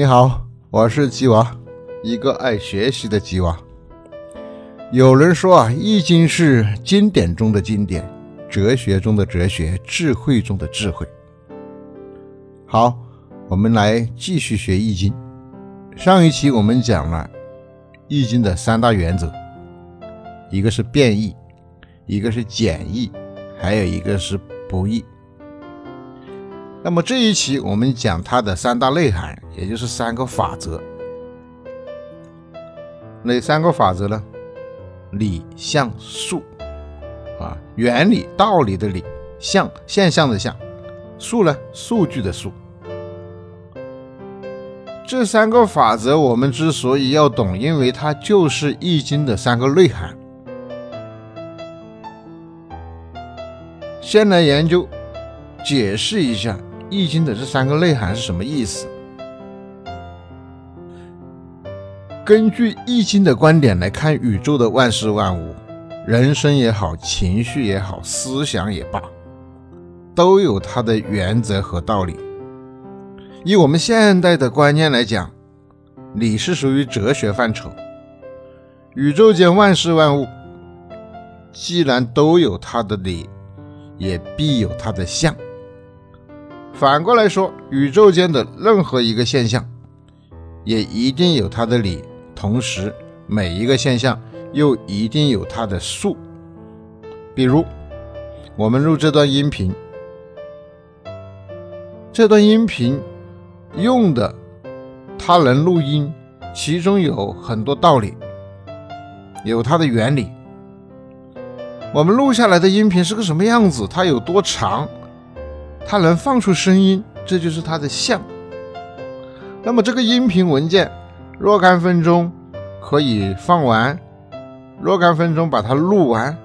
你好，我是吉娃，一个爱学习的吉娃。有人说啊，《易经》是经典中的经典，哲学中的哲学，智慧中的智慧。好，我们来继续学《易经》。上一期我们讲了《易经》的三大原则，一个是变易，一个是简易，还有一个是不易。那么这一期我们讲它的三大内涵，也就是三个法则。哪三个法则呢？理、象、数。啊，原理、道理的理，象现象的象，数呢，数据的数。这三个法则我们之所以要懂，因为它就是《易经》的三个内涵。先来研究，解释一下。易经的这三个内涵是什么意思？根据易经的观点来看，宇宙的万事万物，人生也好，情绪也好，思想也罢，都有它的原则和道理。以我们现代的观念来讲，理是属于哲学范畴。宇宙间万事万物，既然都有它的理，也必有它的象。反过来说，宇宙间的任何一个现象，也一定有它的理，同时每一个现象又一定有它的数。比如，我们录这段音频，这段音频用的它能录音，其中有很多道理，有它的原理。我们录下来的音频是个什么样子？它有多长？它能放出声音，这就是它的像。那么这个音频文件若干分钟可以放完，若干分钟把它录完，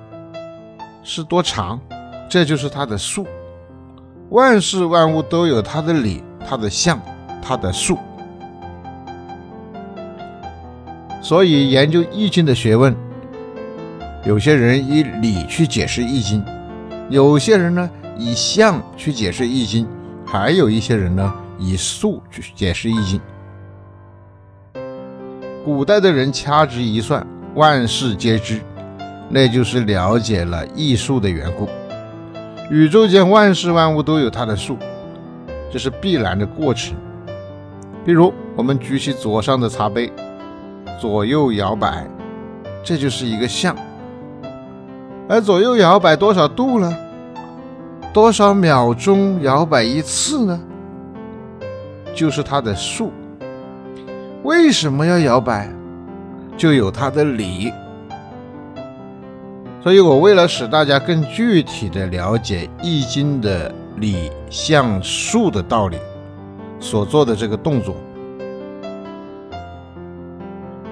是多长？这就是它的数。万事万物都有它的理、它的象、它的数。所以研究易经的学问，有些人以理去解释易经，有些人呢？以象去解释易经，还有一些人呢以数去解释易经。古代的人掐指一算，万事皆知，那就是了解了易数的缘故。宇宙间万事万物都有它的数，这是必然的过程。比如我们举起左上的茶杯，左右摇摆，这就是一个象。而左右摇摆多少度呢？多少秒钟摇摆一次呢？就是它的数。为什么要摇摆？就有它的理。所以我为了使大家更具体的了解《易经》的理、象、数的道理，所做的这个动作，《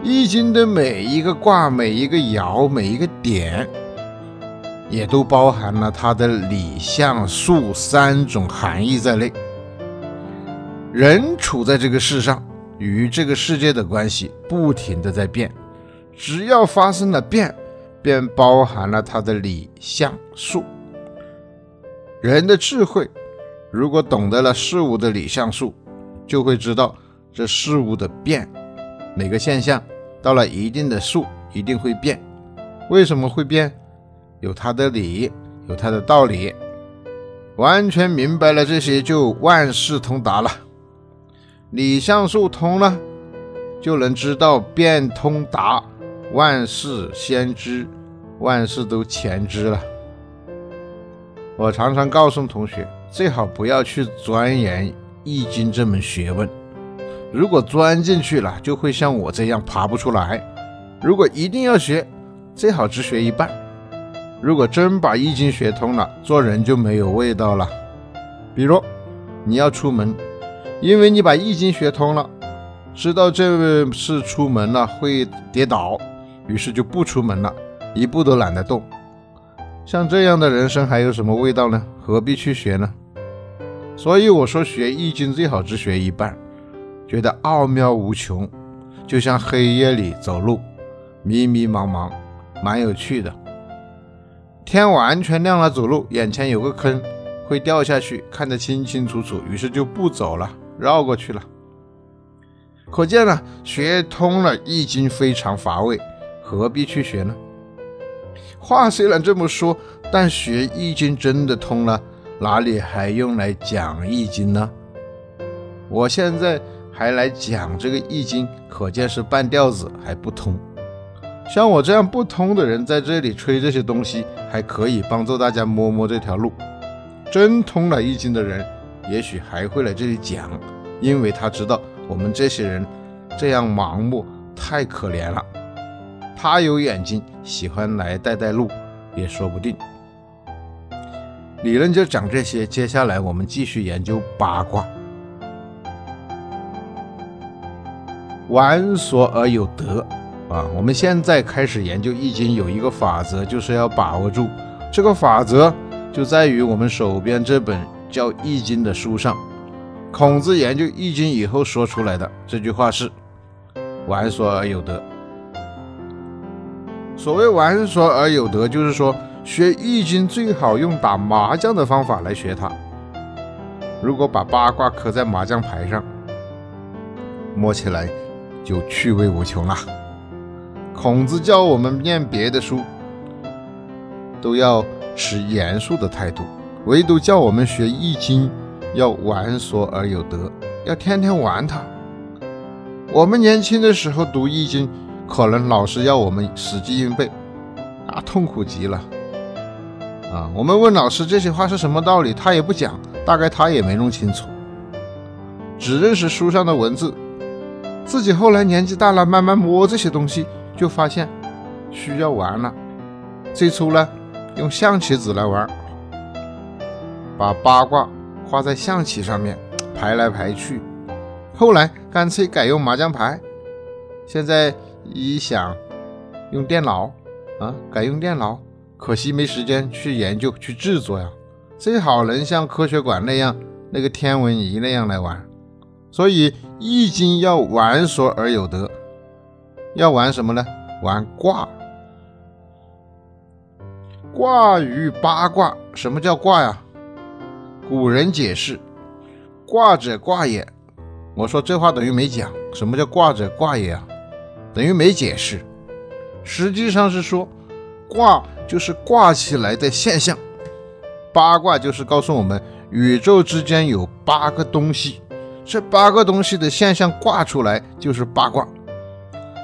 易经》的每一个卦、每一个爻、每一个点。也都包含了它的理、象、数三种含义在内。人处在这个世上，与这个世界的关系不停的在变，只要发生了变，便包含了它的理、象、数。人的智慧，如果懂得了事物的理、象、数，就会知道这事物的变，每个现象到了一定的数，一定会变。为什么会变？有它的理，有它的道理，完全明白了这些，就万事通达了。理象数通了，就能知道变通达，万事先知，万事都前知了。我常常告诉同学，最好不要去钻研易经这门学问，如果钻进去了，就会像我这样爬不出来。如果一定要学，最好只学一半。如果真把易经学通了，做人就没有味道了。比如，你要出门，因为你把易经学通了，知道这次出门了会跌倒，于是就不出门了，一步都懒得动。像这样的人生还有什么味道呢？何必去学呢？所以我说，学易经最好只学一半，觉得奥妙无穷，就像黑夜里走路，迷迷茫茫，蛮有趣的。天完全亮了，走路眼前有个坑，会掉下去，看得清清楚楚，于是就不走了，绕过去了。可见呢，学通了《易经》非常乏味，何必去学呢？话虽然这么说，但学《易经》真的通了，哪里还用来讲《易经》呢？我现在还来讲这个《易经》，可见是半吊子，还不通。像我这样不通的人，在这里吹这些东西，还可以帮助大家摸摸这条路。真通了《易经》的人，也许还会来这里讲，因为他知道。我们这些人这样盲目太可怜了。他有眼睛，喜欢来带带路，也说不定。理论就讲这些，接下来我们继续研究八卦。玩所而有得啊！我们现在开始研究易经，有一个法则，就是要把握住。这个法则就在于我们手边这本叫《易经》的书上。孔子研究《易经》以后说出来的这句话是“玩所而有得”。所谓“玩所而有得”，就是说学《易经》最好用打麻将的方法来学它。如果把八卦刻在麻将牌上，摸起来就趣味无穷了。孔子教我们念别的书都要持严肃的态度，唯独叫我们学《易经》。要玩所而有得，要天天玩它。我们年轻的时候读《易经》，可能老师要我们死记硬背，啊，痛苦极了。啊，我们问老师这些话是什么道理，他也不讲，大概他也没弄清楚，只认识书上的文字。自己后来年纪大了，慢慢摸这些东西，就发现需要玩了。最初呢，用象棋子来玩，把八卦。画在象棋上面，排来排去。后来干脆改用麻将牌。现在一想，用电脑啊，改用电脑，可惜没时间去研究去制作呀。最好能像科学馆那样，那个天文仪那样来玩。所以易经要玩所而有得，要玩什么呢？玩卦。卦与八卦，什么叫卦呀？古人解释：“卦者，卦也。”我说这话等于没讲。什么叫“卦者，卦也”啊？等于没解释。实际上是说，卦就是挂起来的现象，八卦就是告诉我们宇宙之间有八个东西，这八个东西的现象挂出来就是八卦。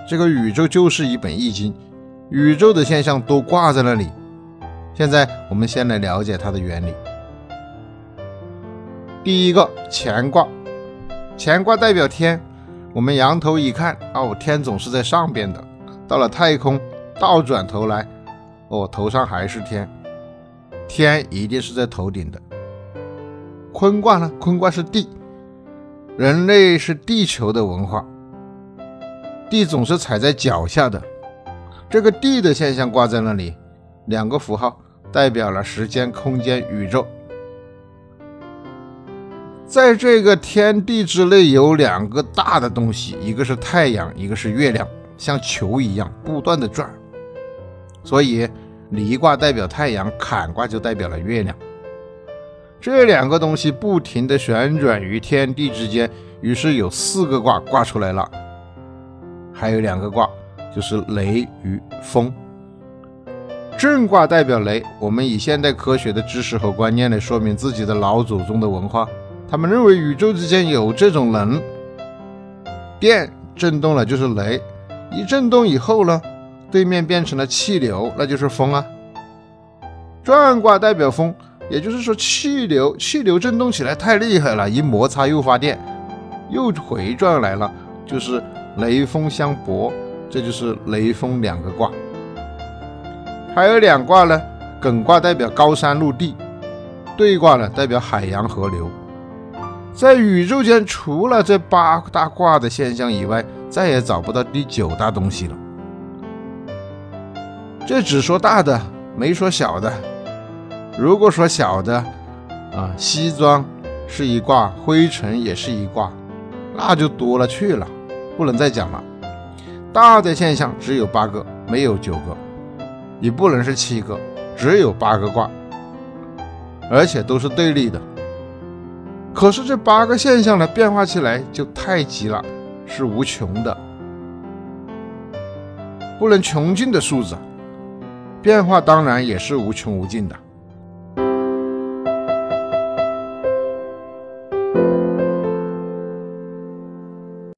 这个宇宙就是一本易经，宇宙的现象都挂在那里。现在我们先来了解它的原理。第一个乾卦，乾卦代表天。我们仰头一看，哦，天总是在上边的。到了太空，倒转头来，哦，头上还是天，天一定是在头顶的。坤卦呢？坤卦是地，人类是地球的文化，地总是踩在脚下的。这个地的现象挂在那里，两个符号代表了时间、空间、宇宙。在这个天地之内有两个大的东西，一个是太阳，一个是月亮，像球一样不断的转。所以离卦代表太阳，坎卦就代表了月亮。这两个东西不停的旋转于天地之间，于是有四个卦挂出来了。还有两个卦，就是雷与风。震卦代表雷，我们以现代科学的知识和观念来说明自己的老祖宗的文化。他们认为宇宙之间有这种能，电震动了就是雷，一震动以后呢，对面变成了气流，那就是风啊。转卦代表风，也就是说气流，气流震动起来太厉害了，一摩擦又发电，又回转来了，就是雷风相搏，这就是雷风两个卦。还有两卦呢，艮卦代表高山陆地，兑卦呢代表海洋河流。在宇宙间，除了这八大卦的现象以外，再也找不到第九大东西了。这只说大的，没说小的。如果说小的，啊，西装是一卦，灰尘也是一卦，那就多了去了，不能再讲了。大的现象只有八个，没有九个，也不能是七个，只有八个卦，而且都是对立的。可是这八个现象呢，变化起来就太急了，是无穷的，不能穷尽的数字，变化当然也是无穷无尽的。